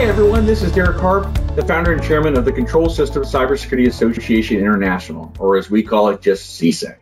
Hi, everyone. This is Derek Harp, the founder and chairman of the Control Systems Cybersecurity Association International, or as we call it, just CSA.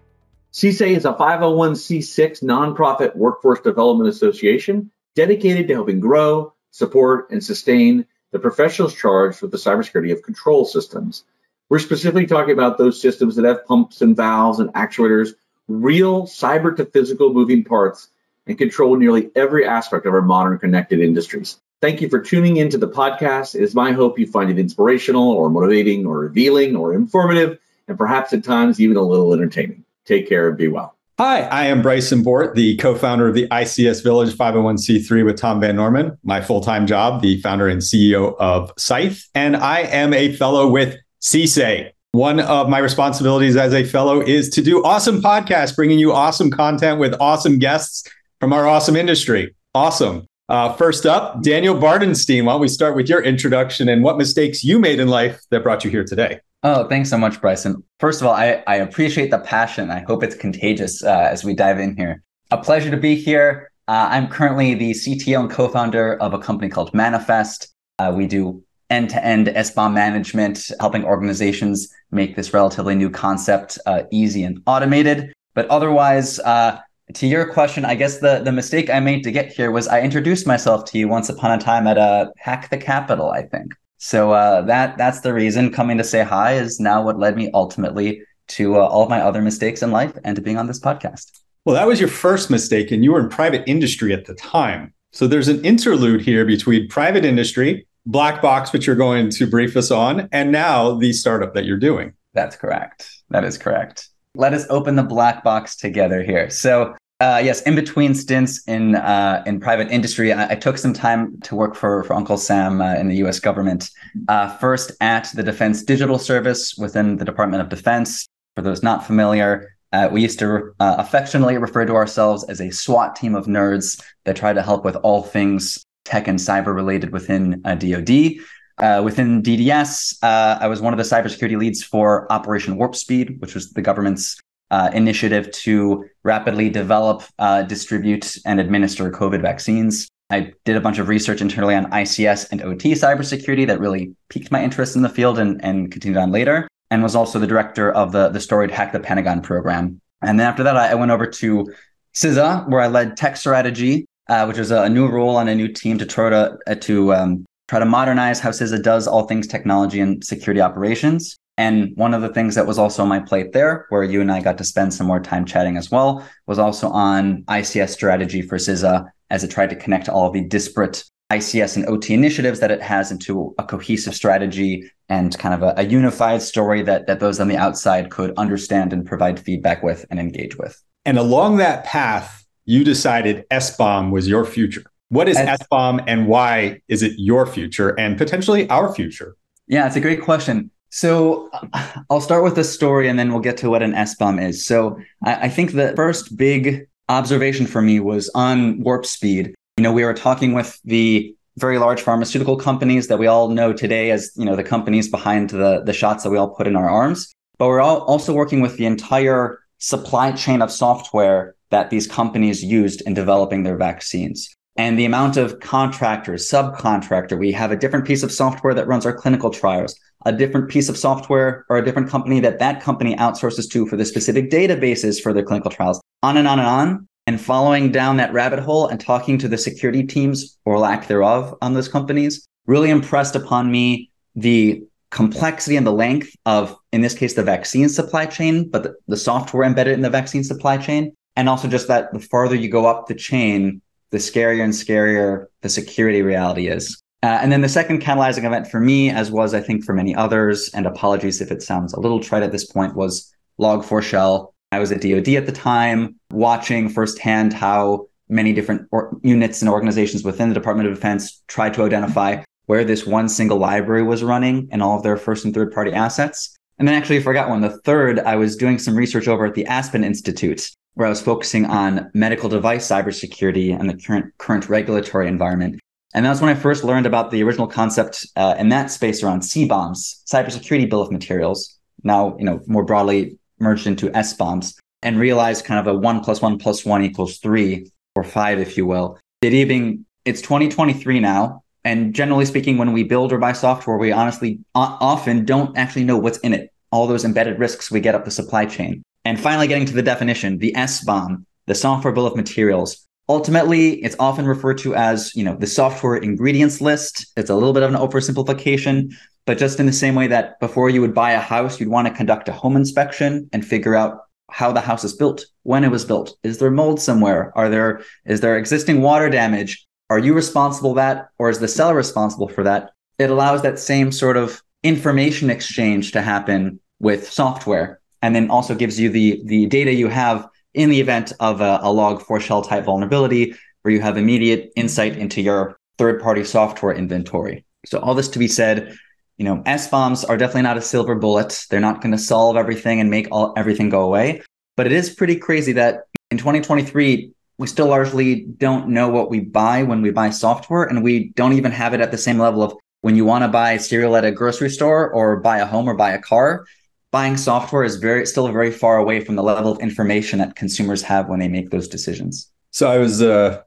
CSA is a 501c6 nonprofit workforce development association dedicated to helping grow, support, and sustain the professionals charged with the cybersecurity of control systems. We're specifically talking about those systems that have pumps and valves and actuators, real cyber to physical moving parts, and control nearly every aspect of our modern connected industries. Thank you for tuning into the podcast. It is my hope you find it inspirational or motivating or revealing or informative and perhaps at times even a little entertaining. Take care and be well. Hi, I am Bryson Bort, the co founder of the ICS Village 501c3 with Tom Van Norman, my full time job, the founder and CEO of Scythe. And I am a fellow with CSA. One of my responsibilities as a fellow is to do awesome podcasts, bringing you awesome content with awesome guests from our awesome industry. Awesome. Uh, first up, Daniel Bardenstein. Why don't we start with your introduction and what mistakes you made in life that brought you here today? Oh, thanks so much, Bryson. First of all, I, I appreciate the passion. I hope it's contagious uh, as we dive in here. A pleasure to be here. Uh, I'm currently the CTO and co founder of a company called Manifest. Uh, we do end to end SBOM management, helping organizations make this relatively new concept uh, easy and automated. But otherwise, uh, to your question, I guess the, the mistake I made to get here was I introduced myself to you once upon a time at a Hack the Capital, I think. So uh, that that's the reason coming to say hi is now what led me ultimately to uh, all of my other mistakes in life and to being on this podcast. Well, that was your first mistake, and you were in private industry at the time. So there's an interlude here between private industry black box, which you're going to brief us on, and now the startup that you're doing. That's correct. That is correct. Let us open the black box together here. So, uh, yes, in between stints in uh, in private industry, I, I, took some time to work for for Uncle Sam uh, in the U.S. government. Uh, first at the Defense Digital Service within the Department of Defense. For those not familiar, uh, we used to uh, affectionately refer to ourselves as a SWAT team of nerds that try to help with all things tech and cyber related within uh, DoD. Uh, within DDS, uh, I was one of the cybersecurity leads for Operation Warp Speed, which was the government's uh, initiative to rapidly develop, uh, distribute, and administer COVID vaccines. I did a bunch of research internally on ICS and OT cybersecurity that really piqued my interest in the field and, and continued on later, and was also the director of the, the storied Hack the Pentagon program. And then after that, I, I went over to CISA, where I led tech strategy uh, which was a, a, new role on a new team to try to uh, to um, try to modernize how CISA does all things technology and security operations. And one of the things that was also on my plate there, where you and I got to spend some more time chatting as well, was also on ICS strategy for CISA as it tried to connect all the disparate ICS and OT initiatives that it has into a cohesive strategy and kind of a, a unified story that, that those on the outside could understand and provide feedback with and engage with. And along that path, you decided SBOM was your future. What is S- SBOM and why is it your future and potentially our future? Yeah, it's a great question. So I'll start with the story and then we'll get to what an S bomb is. So I, I think the first big observation for me was on warp speed. You know, we were talking with the very large pharmaceutical companies that we all know today as, you know, the companies behind the, the shots that we all put in our arms. But we're all also working with the entire supply chain of software that these companies used in developing their vaccines. And the amount of contractors, subcontractor, we have a different piece of software that runs our clinical trials, a different piece of software or a different company that that company outsources to for the specific databases for their clinical trials, on and on and on. And following down that rabbit hole and talking to the security teams or lack thereof on those companies really impressed upon me the complexity and the length of, in this case, the vaccine supply chain, but the, the software embedded in the vaccine supply chain, and also just that the farther you go up the chain, the scarier and scarier the security reality is. Uh, and then the second catalyzing event for me, as was I think for many others, and apologies if it sounds a little trite at this point, was Log4Shell. I was at DoD at the time, watching firsthand how many different or- units and organizations within the Department of Defense tried to identify where this one single library was running and all of their first and third party assets. And then actually I forgot one. The third, I was doing some research over at the Aspen Institute, where I was focusing on medical device cybersecurity and the current current regulatory environment. And that's when I first learned about the original concept uh, in that space around CBOMs, cybersecurity bill of materials, now you know more broadly merged into S-bombs, and realized kind of a one plus one plus one equals three or five, if you will. It even it's 2023 now, And generally speaking, when we build or buy software, we honestly often don't actually know what's in it, all those embedded risks we get up the supply chain. And finally, getting to the definition, the S bomb, the software bill of materials. Ultimately, it's often referred to as, you know, the software ingredients list. It's a little bit of an oversimplification, but just in the same way that before you would buy a house, you'd want to conduct a home inspection and figure out how the house is built, when it was built. Is there mold somewhere? Are there is there existing water damage? Are you responsible that or is the seller responsible for that? It allows that same sort of information exchange to happen with software and then also gives you the the data you have in the event of a, a log4shell type vulnerability where you have immediate insight into your third party software inventory. So all this to be said, you know, S bombs are definitely not a silver bullet. They're not going to solve everything and make all everything go away. But it is pretty crazy that in 2023, we still largely don't know what we buy when we buy software, and we don't even have it at the same level of when you want to buy cereal at a grocery store or buy a home or buy a car. Buying software is very still very far away from the level of information that consumers have when they make those decisions. So I was uh,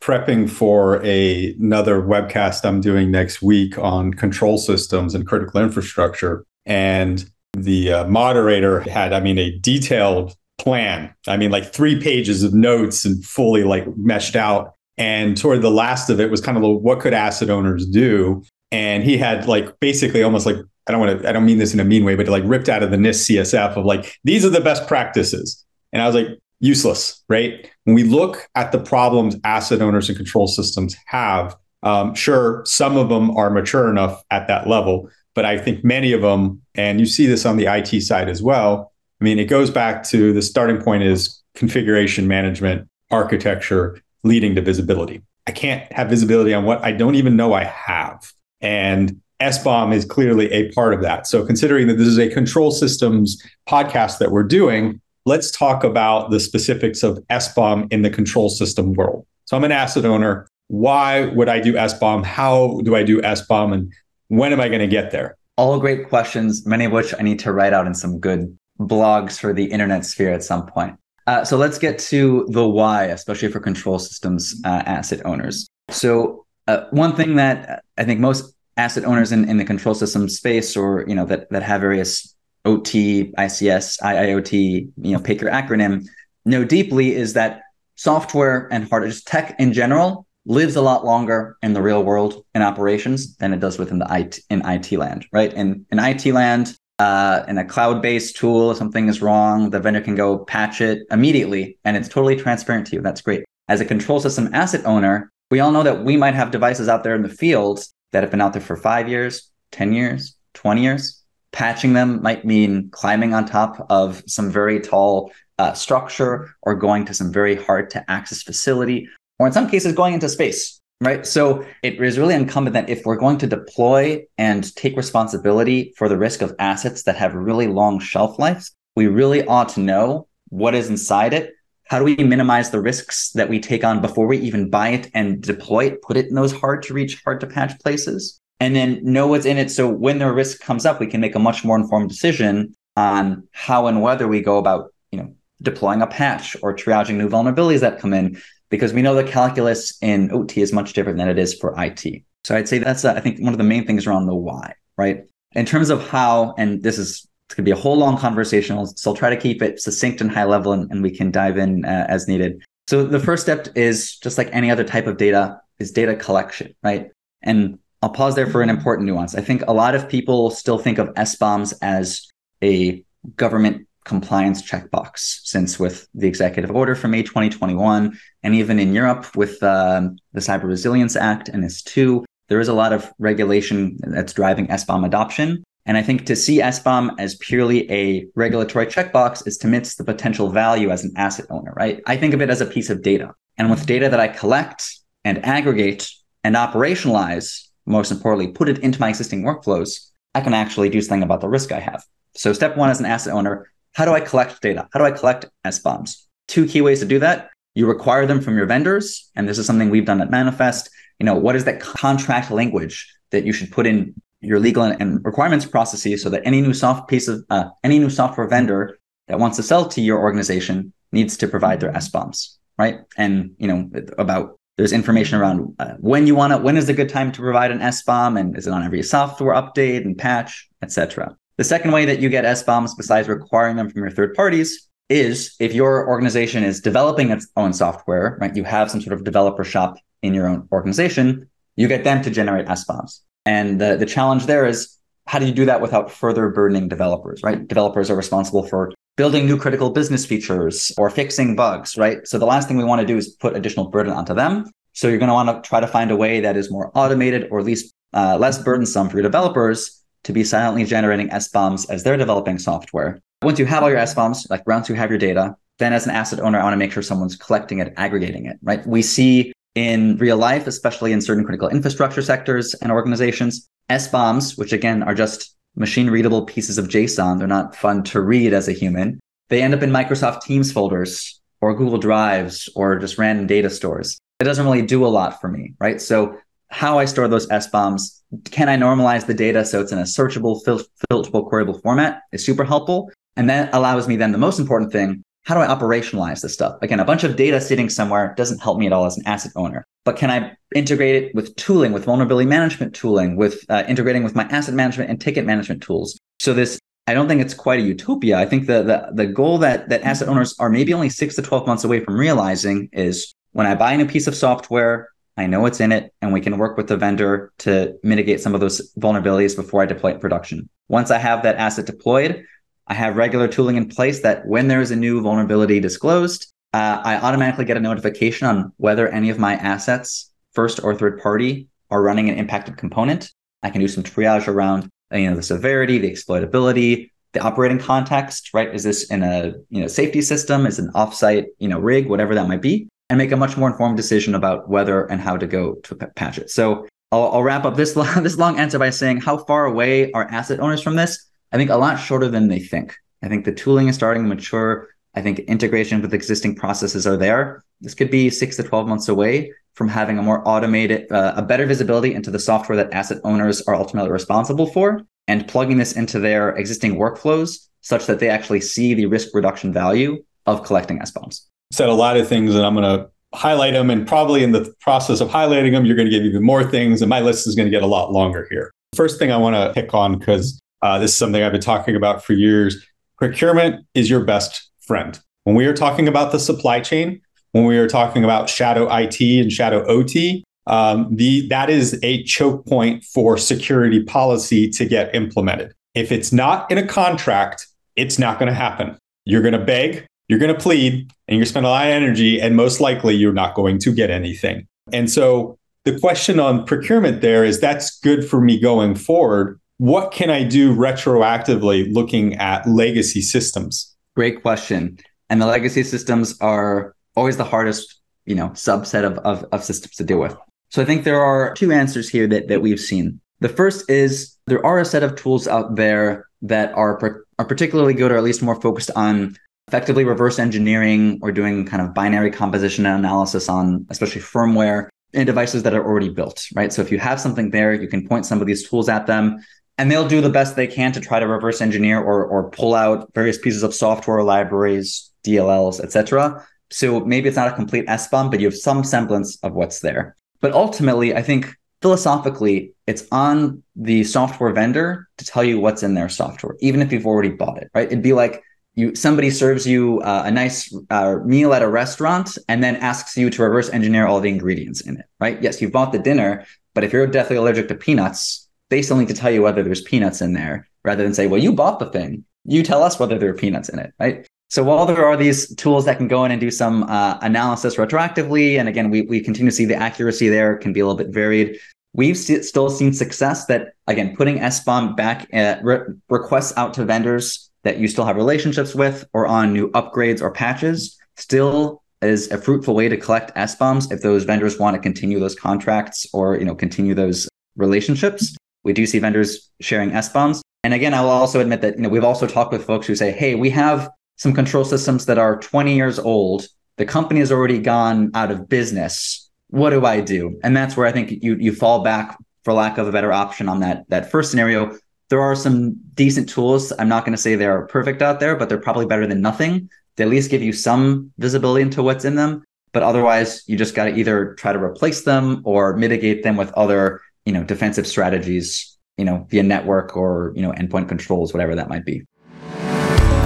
prepping for a, another webcast I'm doing next week on control systems and critical infrastructure. And the uh, moderator had, I mean, a detailed plan. I mean, like three pages of notes and fully like meshed out. And toward the last of it was kind of what could asset owners do? And he had like basically almost like, I don't want to, I don't mean this in a mean way, but like ripped out of the NIST CSF of like, these are the best practices. And I was like, useless, right? When we look at the problems asset owners and control systems have, um, sure, some of them are mature enough at that level, but I think many of them, and you see this on the IT side as well. I mean, it goes back to the starting point is configuration management, architecture, leading to visibility. I can't have visibility on what I don't even know I have. And SBOM is clearly a part of that. So, considering that this is a control systems podcast that we're doing, let's talk about the specifics of SBOM in the control system world. So I'm an asset owner. Why would I do SBOM? How do I do SBOM? And when am I going to get there? All great questions, many of which I need to write out in some good blogs for the internet sphere at some point. Uh, so let's get to the why, especially for control systems uh, asset owners. So uh, one thing that I think most asset owners in, in the control system space, or you know that that have various OT, ICS, IIoT, you know, pick your acronym, know deeply is that software and hardware, just tech in general, lives a lot longer in the real world in operations than it does within the IT in IT land, right? In in IT land, uh, in a cloud-based tool, if something is wrong, the vendor can go patch it immediately, and it's totally transparent to you. That's great. As a control system asset owner, we all know that we might have devices out there in the field that have been out there for five years, ten years, twenty years, Patching them might mean climbing on top of some very tall uh, structure or going to some very hard to access facility, or in some cases, going into space. Right. So it is really incumbent that if we're going to deploy and take responsibility for the risk of assets that have really long shelf lives, we really ought to know what is inside it. How do we minimize the risks that we take on before we even buy it and deploy it, put it in those hard to reach, hard to patch places? and then know what's in it. So when the risk comes up, we can make a much more informed decision on how and whether we go about, you know, deploying a patch or triaging new vulnerabilities that come in, because we know the calculus in OT is much different than it is for IT. So I'd say that's, uh, I think, one of the main things around the why, right? In terms of how, and this is it's going to be a whole long conversation, so I'll try to keep it succinct and high level, and, and we can dive in uh, as needed. So the first step is just like any other type of data, is data collection, right? And I'll pause there for an important nuance. I think a lot of people still think of SBOMs as a government compliance checkbox, since with the executive order from May 2021, and even in Europe with um, the Cyber Resilience Act and NIS2, there is a lot of regulation that's driving SBOM adoption. And I think to see SBOM as purely a regulatory checkbox is to miss the potential value as an asset owner, right? I think of it as a piece of data. And with data that I collect and aggregate and operationalize, most importantly, put it into my existing workflows, I can actually do something about the risk I have. So step one as an asset owner, how do I collect data? How do I collect SBOMs? Two key ways to do that. You require them from your vendors. And this is something we've done at Manifest. You know, what is that contract language that you should put in your legal and requirements processes so that any new soft piece of uh, any new software vendor that wants to sell to your organization needs to provide their SBOMs, right? And you know about There's information around uh, when you want to, when is a good time to provide an SBOM and is it on every software update and patch, etc. The second way that you get SBOMs, besides requiring them from your third parties, is if your organization is developing its own software, right? You have some sort of developer shop in your own organization, you get them to generate SBOMs. And the, the challenge there is how do you do that without further burdening developers, right? Developers are responsible for building new critical business features or fixing bugs, right? So the last thing we want to do is put additional burden onto them. So you're going to want to try to find a way that is more automated or at least uh, less burdensome for your developers to be silently generating SBOMs as they're developing software. Once you have all your SBOMs, like once you have your data, then as an asset owner, I want to make sure someone's collecting it, aggregating it, right? We see in real life, especially in certain critical infrastructure sectors and organizations, S bombs, which again are just machine readable pieces of JSON, they're not fun to read as a human. They end up in Microsoft Teams folders or Google Drives or just random data stores. It doesn't really do a lot for me, right? So how I store those S bombs, can I normalize the data so it's in a searchable, fil- filterable, queryable format is super helpful. And that allows me then the most important thing how do I operationalize this stuff? Again, a bunch of data sitting somewhere doesn't help me at all as an asset owner. But can I integrate it with tooling, with vulnerability management tooling, with uh, integrating with my asset management and ticket management tools? So this, I don't think it's quite a utopia. I think the the, the goal that that asset owners are maybe only six to twelve months away from realizing is when I buy a new piece of software, I know what's in it, and we can work with the vendor to mitigate some of those vulnerabilities before I deploy it in production. Once I have that asset deployed, I have regular tooling in place that when there is a new vulnerability disclosed, uh, I automatically get a notification on whether any of my assets, first or third party, are running an impacted component. I can do some triage around you know the severity, the exploitability, the operating context. Right? Is this in a you know safety system? Is an offsite you know rig, whatever that might be, and make a much more informed decision about whether and how to go to patch it. So I'll, I'll wrap up this this long answer by saying how far away are asset owners from this? I think a lot shorter than they think. I think the tooling is starting to mature. I think integration with existing processes are there. This could be six to 12 months away from having a more automated, uh, a better visibility into the software that asset owners are ultimately responsible for and plugging this into their existing workflows such that they actually see the risk reduction value of collecting S bombs. Said a lot of things and I'm going to highlight them. And probably in the process of highlighting them, you're going to give even more things. And my list is going to get a lot longer here. First thing I want to pick on, because uh, this is something I've been talking about for years. Procurement is your best friend. When we are talking about the supply chain, when we are talking about shadow IT and shadow OT, um, the that is a choke point for security policy to get implemented. If it's not in a contract, it's not going to happen. You're going to beg, you're going to plead, and you're going to spend a lot of energy, and most likely you're not going to get anything. And so the question on procurement there is that's good for me going forward what can I do retroactively looking at legacy systems? Great question. And the legacy systems are always the hardest, you know, subset of, of, of systems to deal with. So I think there are two answers here that, that we've seen. The first is there are a set of tools out there that are, are particularly good or at least more focused on effectively reverse engineering or doing kind of binary composition analysis on especially firmware and devices that are already built, right? So if you have something there, you can point some of these tools at them and they'll do the best they can to try to reverse engineer or or pull out various pieces of software libraries dlls etc so maybe it's not a complete S bomb, but you have some semblance of what's there. But ultimately i think philosophically it's on the software vendor to tell you what's in their software even if you've already bought it right? It'd be like you somebody serves you uh, a nice uh, meal at a restaurant and then asks you to reverse engineer all the ingredients in it right? Yes you bought the dinner but if you're deathly allergic to peanuts they still need to tell you whether there's peanuts in there rather than say, well, you bought the thing. You tell us whether there are peanuts in it, right? So while there are these tools that can go in and do some uh, analysis retroactively, and again, we, we continue to see the accuracy there can be a little bit varied. We've st- still seen success that, again, putting SBOM back uh, re- requests out to vendors that you still have relationships with or on new upgrades or patches still is a fruitful way to collect SBOMs if those vendors want to continue those contracts or, you know, continue those relationships. We do see vendors sharing S bombs. And again, I will also admit that you know we've also talked with folks who say, "Hey, we have some control systems that are 20 years old. The company has already gone out of business. What do I do?" And that's where I think you you fall back for lack of a better option on that that first scenario. There are some decent tools. I'm not going to say they're perfect out there, but they're probably better than nothing. They at least give you some visibility into what's in them. but otherwise you just got to either try to replace them or mitigate them with other, you know, defensive strategies, you know, via network or, you know, endpoint controls, whatever that might be.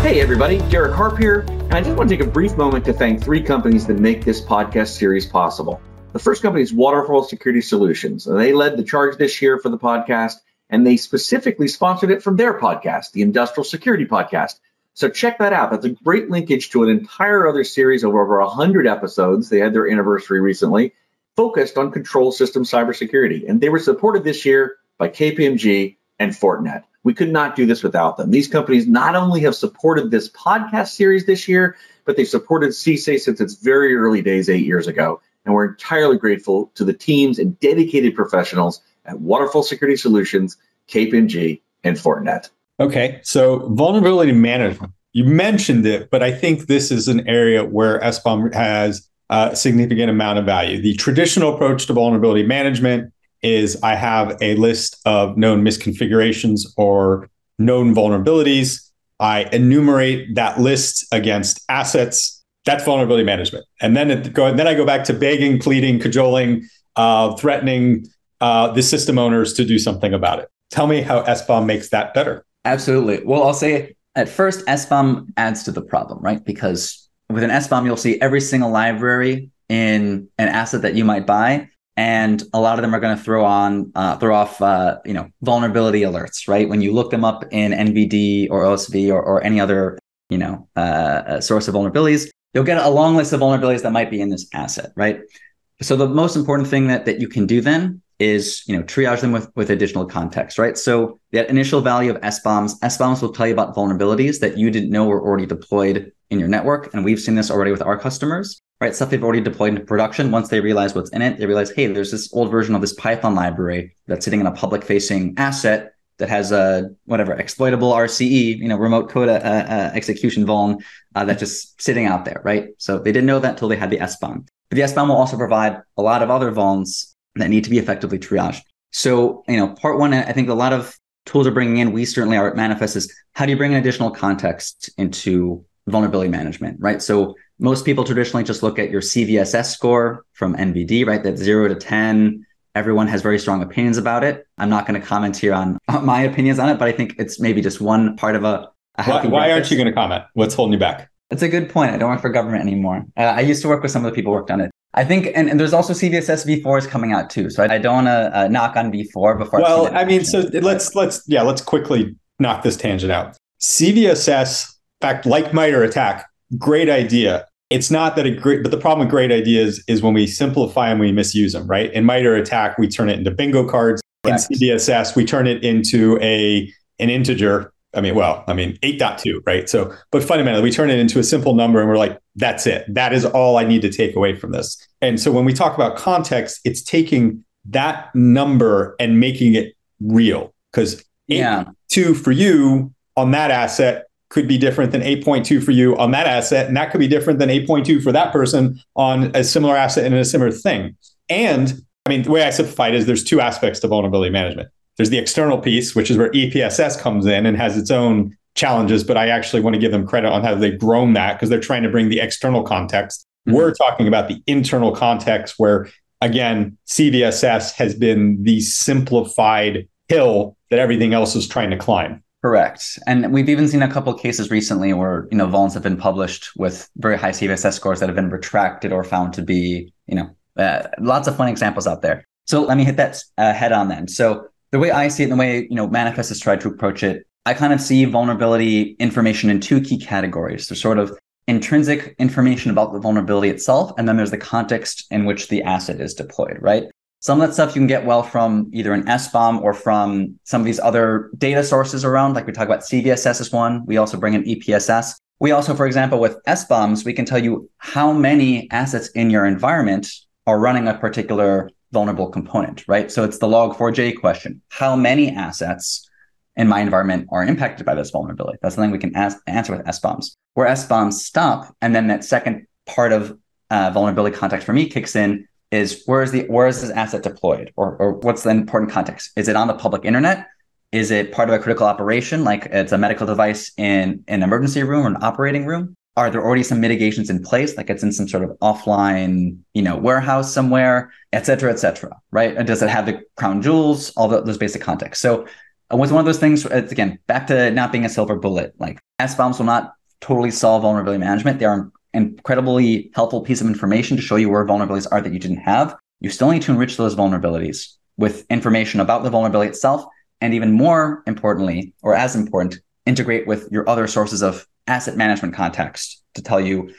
Hey everybody, Derek Harp here, and I just want to take a brief moment to thank three companies that make this podcast series possible. The first company is Waterfall Security Solutions, and they led the charge this year for the podcast, and they specifically sponsored it from their podcast, the Industrial Security Podcast. So check that out. That's a great linkage to an entire other series of over 100 episodes. They had their anniversary recently, focused on control system cybersecurity. And they were supported this year by KPMG and Fortinet. We could not do this without them. These companies not only have supported this podcast series this year, but they've supported CSA since its very early days eight years ago. And we're entirely grateful to the teams and dedicated professionals at Waterfall Security Solutions, KPMG, and Fortinet. Okay, so vulnerability management. You mentioned it, but I think this is an area where SBOM has a significant amount of value. The traditional approach to vulnerability management is I have a list of known misconfigurations or known vulnerabilities. I enumerate that list against assets. That's vulnerability management. And then it go, then I go back to begging, pleading, cajoling, uh, threatening uh, the system owners to do something about it. Tell me how SBOM makes that better. Absolutely. Well, I'll say at first, SBOM adds to the problem, right? Because with an SBOM, you'll see every single library in an asset that you might buy, and a lot of them are going to throw on uh, throw off uh, you know vulnerability alerts, right? When you look them up in NVD or OSV or, or any other you know uh, source of vulnerabilities, you'll get a long list of vulnerabilities that might be in this asset, right? So the most important thing that that you can do then is you know triage them with with additional context right? So that initial value of s-bombs s-bombs will tell you about vulnerabilities that you didn't know were already deployed in your network. And we've seen this already with our customers right? Stuff they've already deployed into production. Once they realize what's in it they realize hey there's this old version of this python library that's sitting in a public facing asset that has a whatever exploitable RCE, you know, remote code uh, uh, execution vuln uh, that's just sitting out there, right? So they didn't know that until they had the s-bomb But the SBOM will also provide a lot of other vulns that need to be effectively triaged. So, you know, part one, I think a lot of tools are bringing in, we certainly are at Manifest is how do you bring in additional context into vulnerability management, right? So most people traditionally just look at your CVSS score from NVD, right? That's zero to 10. Everyone has very strong opinions about it. I'm not going to comment here on my opinions on it, but I think it's maybe just one part of a, a why, why aren't you going to comment? What's holding you back? That's a good point. I don't work for government anymore. Uh, I used to work with some of the people who worked on it. I think, and, and, there's also CVSS v4 is coming out too. So I, I don't want to uh, knock on v4 before. Well, I mean, so let's let's yeah, let's quickly knock this tangent out. CVSS, in fact, like MITRE ATT&CK, great idea. It's not that a great, but the problem with great ideas is when we simplify them, we misuse them, right? In MITRE ATT&CK, we turn it into bingo cards. Correct. In CVSS, we turn it into a an integer I mean, well, I mean, 8.2, right? So, but fundamentally, we turn it into a simple number and we're like, that's it. That is all I need to take away from this. And so when we talk about context, it's taking that number and making it real because yeah. 2 for you on that asset could be different than 8.2 for you on that asset. And that could be different than 8.2 for that person on a similar asset and a similar thing. And I mean, the way I simplify it is there's two aspects to vulnerability management. There's the external piece, which is where EPSS comes in and has its own challenges, but I actually want to give them credit on how they've grown that because they're trying to bring the external context. Mm-hmm. We're talking about the internal context where, again, CVSS has been the simplified hill that everything else is trying to climb. Correct. And we've even seen a couple of cases recently where, you know, vulns have been published with very high CVSS scores that have been retracted or found to be, you know, uh, lots of fun examples out there. So let me hit that uh, head on then. So the way I see it, and the way you know Manifest has tried to approach it, I kind of see vulnerability information in two key categories. There's sort of intrinsic information about the vulnerability itself, and then there's the context in which the asset is deployed, right? Some of that stuff you can get well from either an SBOM or from some of these other data sources around, like we talk about CVSS is one. We also bring in EPSS. We also, for example, with SBOMs, we can tell you how many assets in your environment are running a particular vulnerable component, right? So it's the log4j question. How many assets in my environment are impacted by this vulnerability? That's something we can ask, answer with SBOMs. Where SBOMs stop, and then that second part of uh, vulnerability context for me kicks in is where is the where is this asset deployed, or or what's the important context? Is it on the public internet? Is it part of a critical operation, like it's a medical device in an emergency room or an operating room? Are there already some mitigations in place, like it's in some sort of offline, you know, warehouse somewhere, et cetera, et cetera, right? And does it have the crown jewels, all the, those basic context So uh, with one of those things, it's again, back to not being a silver bullet, like s bombs will not totally solve vulnerability management. They are an incredibly helpful piece of information to show you where vulnerabilities are that you didn't have. You still need to enrich those vulnerabilities with information about the vulnerability itself. And even more importantly, or as important, integrate with your other sources of asset management context to tell you,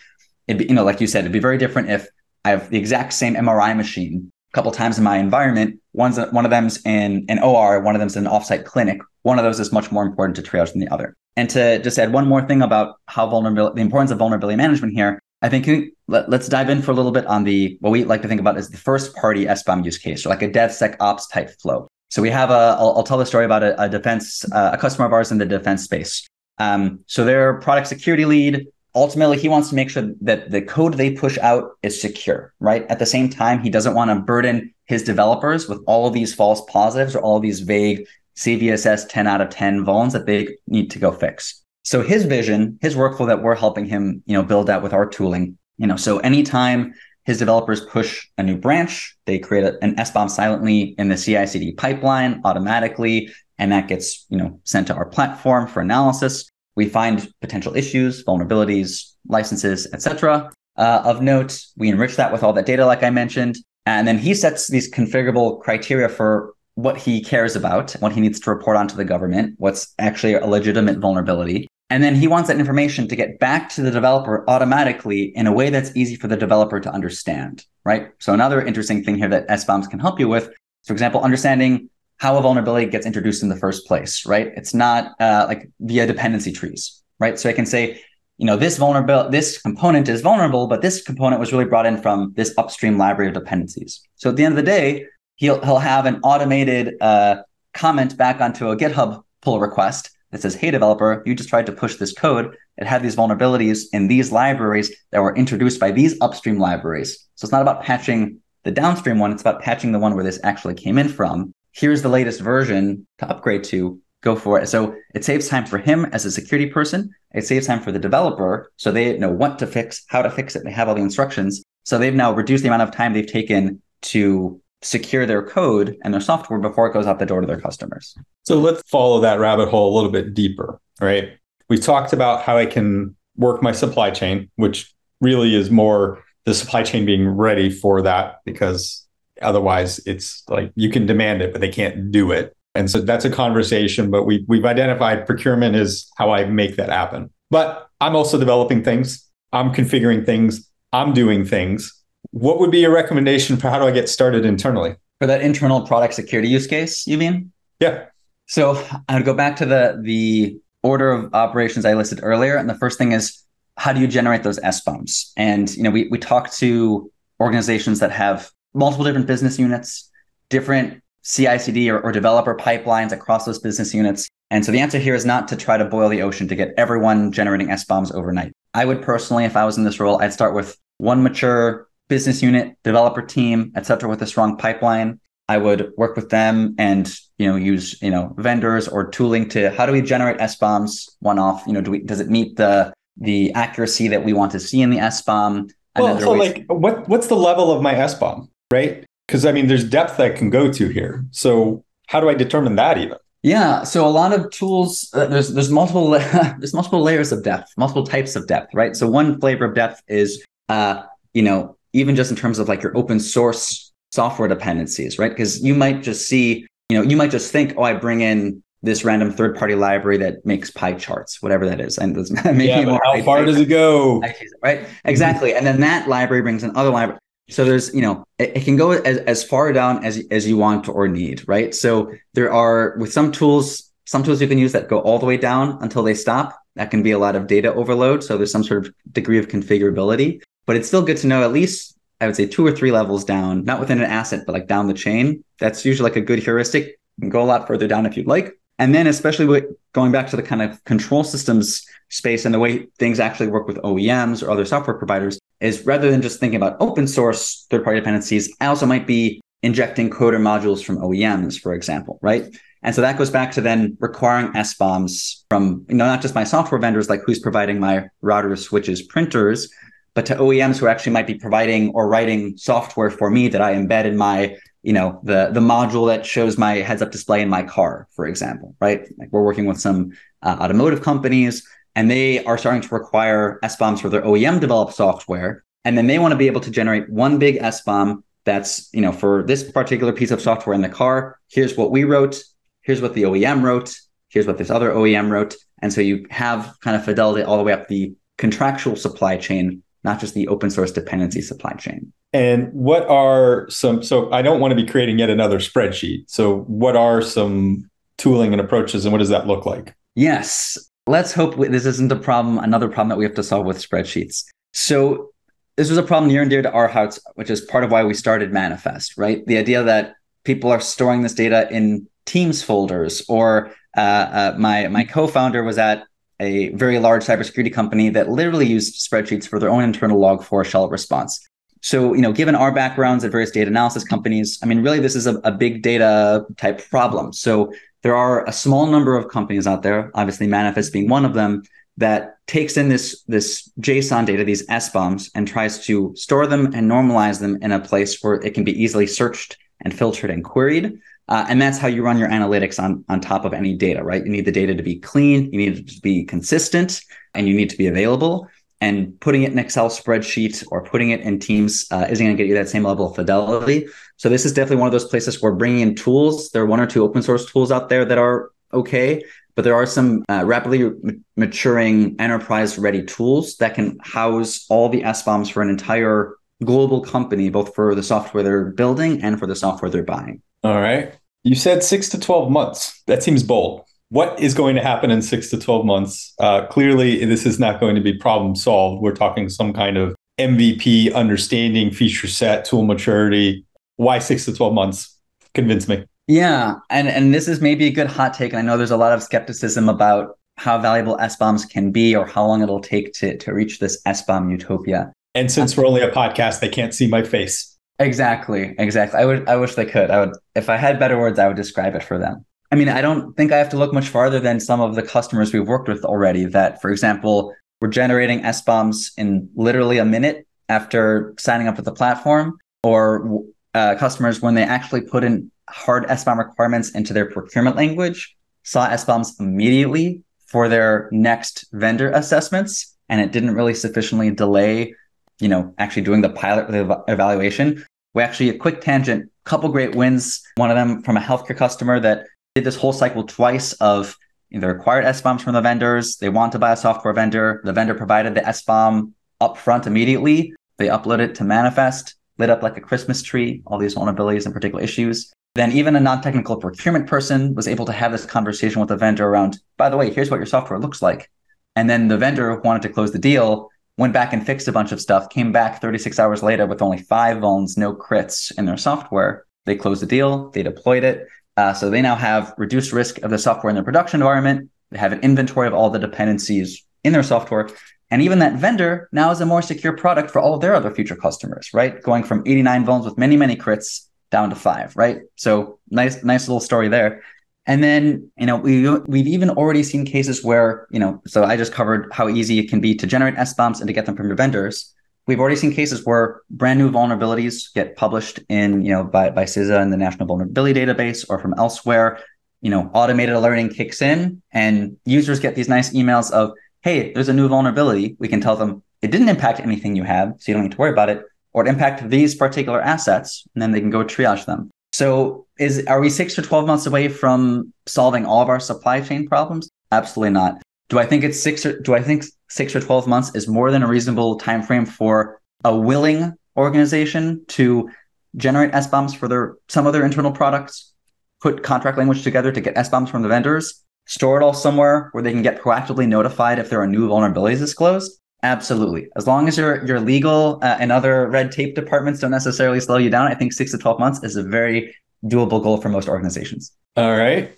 be, you know, like you said, it'd be very different if I have the exact same MRI machine a couple times in my environment. One's one of them's in an OR, one of them's in an offsite clinic. One of those is much more important to triage than the other. And to just add one more thing about how vulnerability, the importance of vulnerability management here, I think let, us dive in for a little bit on the what we like to think about as the first party SBOM use case, or like a DevSecOps type flow. So we have a, I'll, I'll tell the story about a, a defense, uh, a customer of ours in the defense space. Um, so their product security lead, ultimately, he wants to make sure that the code they push out is secure, right? At the same time, he doesn't want to burden his developers with all of these false positives or all these vague CVSS 10 out of 10 vulns that they need to go fix. So his vision, his workflow that we're helping him, you know, build out with our tooling, you know, so anytime his developers push a new branch. They create a, an SBOM silently in the CI/CD pipeline automatically, and that gets you know sent to our platform for analysis. We find potential issues, vulnerabilities, licenses, etc. Uh, of note, we enrich that with all that data, like I mentioned, and then he sets these configurable criteria for what he cares about, what he needs to report onto the government, what's actually a legitimate vulnerability. And then he wants that information to get back to the developer automatically in a way that's easy for the developer to understand, right? So another interesting thing here that SBOMs can help you with, for example, understanding how a vulnerability gets introduced in the first place, right? It's not uh, like via dependency trees, right? So I can say, you know, this vulnerable, this component is vulnerable, but this component was really brought in from this upstream library of dependencies. So at the end of the day, he'll he'll have an automated uh, comment back onto a GitHub pull request that says, hey, developer, you just tried to push this code. It had these vulnerabilities in these libraries that were introduced by these upstream libraries. So it's not about patching the downstream one, it's about patching the one where this actually came in from. Here's the latest version to upgrade to. Go for it. So it saves time for him as a security person. It saves time for the developer. So they know what to fix, how to fix it. They have all the instructions. So they've now reduced the amount of time they've taken to secure their code and their software before it goes out the door to their customers. So let's follow that rabbit hole a little bit deeper, right? We've talked about how I can work my supply chain, which really is more the supply chain being ready for that because otherwise it's like you can demand it, but they can't do it. And so that's a conversation, but we, we've identified procurement is how I make that happen. But I'm also developing things, I'm configuring things, I'm doing things what would be your recommendation for how do I get started internally? For that internal product security use case, you mean? Yeah. So I would go back to the the order of operations I listed earlier. And the first thing is how do you generate those S bombs? And you know, we we talk to organizations that have multiple different business units, different CI/CD or, or developer pipelines across those business units. And so the answer here is not to try to boil the ocean to get everyone generating S bombs overnight. I would personally, if I was in this role, I'd start with one mature business unit, developer team, et cetera, with a strong pipeline. I would work with them and you know use you know vendors or tooling to how do we generate S bombs one off? You know, do we does it meet the the accuracy that we want to see in the SBOM? And well, so ways- like what what's the level of my SBOM, right? Because I mean, there's depth I can go to here. So how do I determine that even? Yeah, so a lot of tools uh, there's there's multiple there's multiple layers of depth, multiple types of depth, right? So one flavor of depth is uh, you know even just in terms of like your open source software dependencies, right? Because you might just see, you know, you might just think, oh, I bring in this random third party library that makes pie charts, whatever that is. And maybe yeah, more how far does it go? Right. Exactly. And then that library brings in other library. So there's, you know, it, it, can go as, as far down as, as you want or need, right? So there are with some tools, some tools you can use that go all the way down until they stop. That can be a lot of data overload. So there's some sort of degree of configurability but it's still good to know at least I would say two or three levels down, not within an asset, but like down the chain. That's usually like a good heuristic. You can go a lot further down if you'd like. And then, especially with going back to the kind of control systems space and the way things actually work with OEMs or other software providers, is rather than just thinking about open source third party dependencies, I also might be injecting code or modules from OEMs, for example, right? And so that goes back to then requiring SBOMs from, you know, not just my software vendors, like who's providing my routers, switches, printers, but to OEMs who actually might be providing or writing software for me that I embed in my, you know, the the module that shows my heads up display in my car, for example, right? Like we're working with some uh, automotive companies, and they are starting to require SBOMs for their OEM developed software, and then they want to be able to generate one big SBOM that's, you know, for this particular piece of software in the car. Here's what we wrote here's what the OEM wrote, here's what this other OEM wrote. And so you have kind of fidelity all the way up the contractual supply chain, not just the open source dependency supply chain. And what are some, so I don't want to be creating yet another spreadsheet. So, what are some tooling and approaches, and what does that look like? Yes. Let's hope this isn't a problem, another problem that we have to solve with spreadsheets. So, this was a problem near and dear to our hearts, which is part of why we started Manifest, right? The idea that people are storing this data in Teams folders, or uh, uh, my my co-founder was at a very large cybersecurity company that literally used spreadsheets for their own internal Log4Shell response. So, you know, given our backgrounds at various data analysis companies, I mean, really, this is a, a big data type problem. So, there are a small number of companies out there, obviously Manifest being one of them, that takes in this this JSON data, these SBOMs, and tries to store them and normalize them in a place where it can be easily searched and filtered and queried. Uh, and that's how you run your analytics on, on top of any data, right? You need the data to be clean, you need it to be consistent, and you need to be available. And putting it in Excel spreadsheet or putting it in Teams uh, isn't going to get you that same level of fidelity. So this is definitely one of those places where bringing in tools. There are one or two open source tools out there that are okay, but there are some uh, rapidly maturing enterprise ready tools that can house all the SBOMs for an entire global company, both for the software they're building and for the software they're buying. All right. You said six to 12 months. That seems bold. What is going to happen in six to 12 months? Uh, clearly, this is not going to be problem solved. We're talking some kind of MVP, understanding, feature set, tool maturity. Why six to 12 months? Convince me. Yeah. And, and this is maybe a good hot take. And I know there's a lot of skepticism about how valuable S bombs can be or how long it'll take to, to reach this S bomb utopia. And since we're only a podcast, they can't see my face. Exactly, exactly. I would I wish they could. I would if I had better words, I would describe it for them. I mean, I don't think I have to look much farther than some of the customers we've worked with already that, for example, we're generating S bombs in literally a minute after signing up with the platform, or uh, customers when they actually put in hard SBOM requirements into their procurement language, saw SBOMs immediately for their next vendor assessments, and it didn't really sufficiently delay you know, actually doing the pilot the evaluation. We actually a quick tangent, couple great wins. One of them from a healthcare customer that did this whole cycle twice of you know, required SBOMs from the vendors. They want to buy a software vendor. The vendor provided the SBOM upfront immediately. They upload it to Manifest, lit up like a Christmas tree, all these vulnerabilities and particular issues. Then even a non-technical procurement person was able to have this conversation with the vendor around, by the way, here's what your software looks like. And then the vendor wanted to close the deal went back and fixed a bunch of stuff, came back 36 hours later with only five vulns, no crits in their software. They closed the deal, they deployed it. Uh, so they now have reduced risk of the software in their production environment. They have an inventory of all the dependencies in their software. And even that vendor now is a more secure product for all of their other future customers, right? Going from 89 vulns with many, many crits down to five, right? So nice, nice little story there. And then, you know, we, we've even already seen cases where, you know, so I just covered how easy it can be to generate SBOMs and to get them from your vendors. We've already seen cases where brand new vulnerabilities get published in, you know, by, by CISA and the National Vulnerability Database or from elsewhere. You know, automated alerting kicks in and users get these nice emails of, hey, there's a new vulnerability. We can tell them it didn't impact anything you have, so you don't need to worry about it, or it impacted these particular assets, and then they can go triage them. So is are we 6 to 12 months away from solving all of our supply chain problems? Absolutely not. Do I think it's 6 or do I think 6 or 12 months is more than a reasonable time frame for a willing organization to generate SBOMs for their some of their internal products, put contract language together to get SBOMs from the vendors, store it all somewhere where they can get proactively notified if there are new vulnerabilities disclosed? Absolutely. As long as your your legal uh, and other red tape departments don't necessarily slow you down, I think six to twelve months is a very doable goal for most organizations. All right.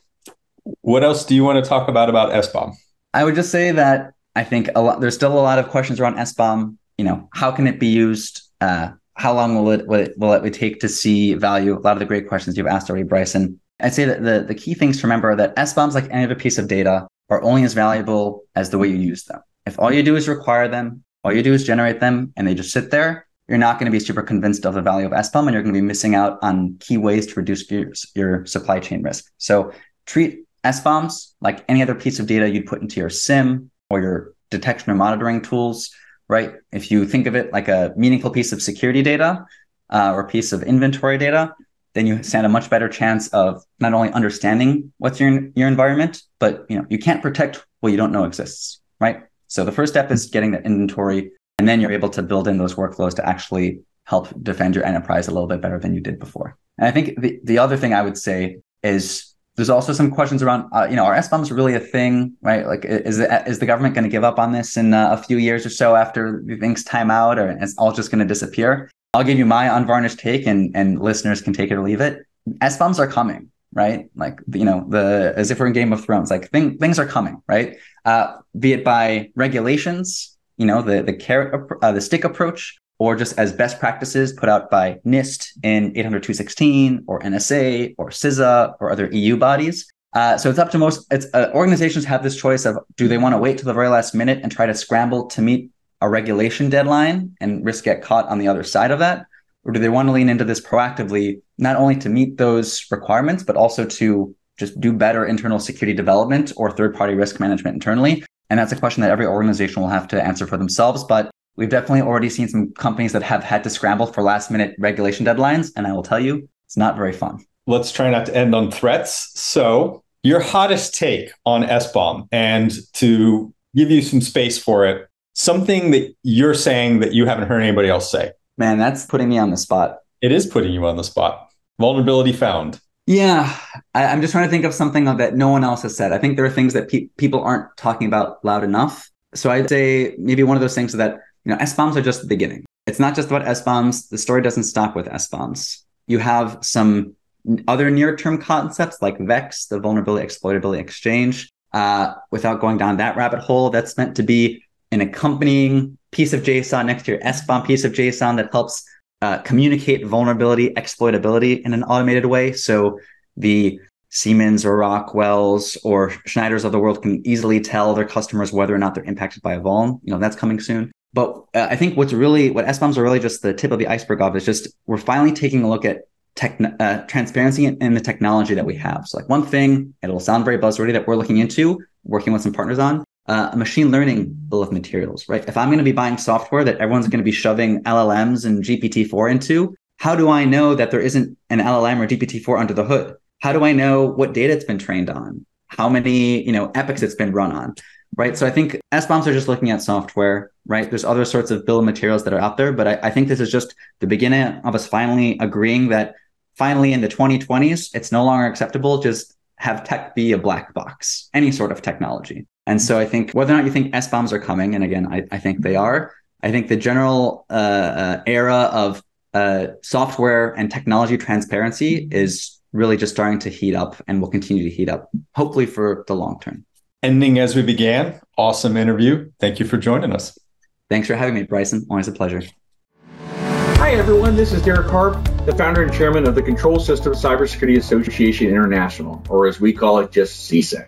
What else do you want to talk about about SBOM? I would just say that I think a lot. There's still a lot of questions around SBOM. You know, how can it be used? Uh, how long will it, will it will it take to see value? A lot of the great questions you've asked already, Bryson. I'd say that the, the key things to remember are that SBOMs, like any other piece of data, are only as valuable as the way you use them. If all you do is require them, all you do is generate them, and they just sit there, you're not going to be super convinced of the value of SBOM, and you're going to be missing out on key ways to reduce your, your supply chain risk. So treat SBOMs like any other piece of data you'd put into your SIEM or your detection or monitoring tools, right? If you think of it like a meaningful piece of security data uh, or piece of inventory data, then you stand a much better chance of not only understanding what's your your environment, but you know you can't protect what you don't know exists, right? So the first step is getting the inventory, and then you're able to build in those workflows to actually help defend your enterprise a little bit better than you did before. And I think the, the other thing I would say is there's also some questions around, uh, you know, are SBOMs really a thing, right? Like, is it, is the government going to give up on this in uh, a few years or so after things time out, or it's all just going to disappear? I'll give you my unvarnished take, and and listeners can take it or leave it. SBOMs are coming, right? Like, you know, the as if we're in Game of Thrones, like thing, things are coming, right? Uh, be it by regulations, you know, the the carrot, uh, the stick approach, or just as best practices put out by NIST in 802.16 or NSA or CISA or other EU bodies. Uh, so it's up to most it's, uh, organizations have this choice of do they want to wait till the very last minute and try to scramble to meet a regulation deadline and risk get caught on the other side of that, or do they want to lean into this proactively, not only to meet those requirements but also to just do better internal security development or third party risk management internally? And that's a question that every organization will have to answer for themselves. But We've definitely already seen some companies that have had to scramble for last minute regulation deadlines. And I will tell you, it's not very fun. Let's try not to end on threats. So, your hottest take on SBOM and to give you some space for it, something that you're saying that you haven't heard anybody else say. Man, that's putting me on the spot. It is putting you on the spot. Vulnerability found. Yeah, I, am just trying to think of something that no one else has said. I think there are things that pe- people aren't talking about loud enough. So I'd say maybe one of those things that you know, SBOMs are just the beginning. It's not just about SBOMs. The story doesn't stop with SBOMs. You have some other near-term concepts like VEX, the Vulnerability Exploitability Exchange. Uh, without going down that rabbit hole, that's meant to be an accompanying piece of JSON next to your SBOM piece of JSON that helps uh, communicate vulnerability exploitability in an automated way. So the Siemens or Rockwell's or Schneider's of the world can easily tell their customers whether or not they're impacted by a vuln. You know, that's coming soon. But uh, I think what's really what SBOMs are really just the tip of the iceberg of is just we're finally taking a look at uh, transparency in the technology that we have. So like one thing, it'll sound very buzzwordy that we're looking into, working with some partners on, uh, a machine learning bill of materials, right? If I'm going to be buying software that everyone's going to be shoving LLMs and GPT-4 into, how do I know that there isn't an LLM or GPT-4 under the hood? How do I know what data it's been trained on? How many, you know, epochs it's been run on? right? So I think SBOMs are just looking at software, right? There's other sorts of bill of materials that are out there, but I, I think this is just the beginning of us finally agreeing that finally in the 2020s, it's no longer acceptable just have tech be a black box, any sort of technology. And so I think whether or not you think SBOMs are coming, and again, I, I think they are, I think the general uh, uh, era of uh, software and technology transparency is really just starting to heat up and will continue to heat up, hopefully for the long term ending as we began. Awesome interview. Thank you for joining us. Thanks for having me, Bryson. Always a pleasure. Hi, everyone. This is Derek Harp, the founder and chairman of the Control Systems Cybersecurity Association International, or as we call it, just CSA.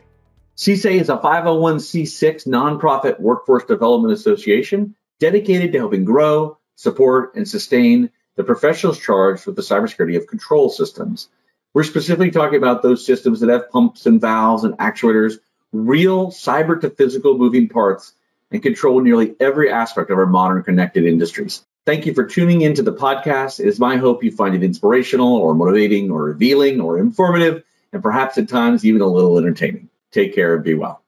CSA is a 501c6 nonprofit workforce development association dedicated to helping grow, support, and sustain the professionals charged with the cybersecurity of control systems. We're specifically talking about those systems that have pumps and valves and actuators real cyber to physical moving parts and control nearly every aspect of our modern connected industries. Thank you for tuning into the podcast. It is my hope you find it inspirational or motivating or revealing or informative and perhaps at times even a little entertaining. Take care and be well.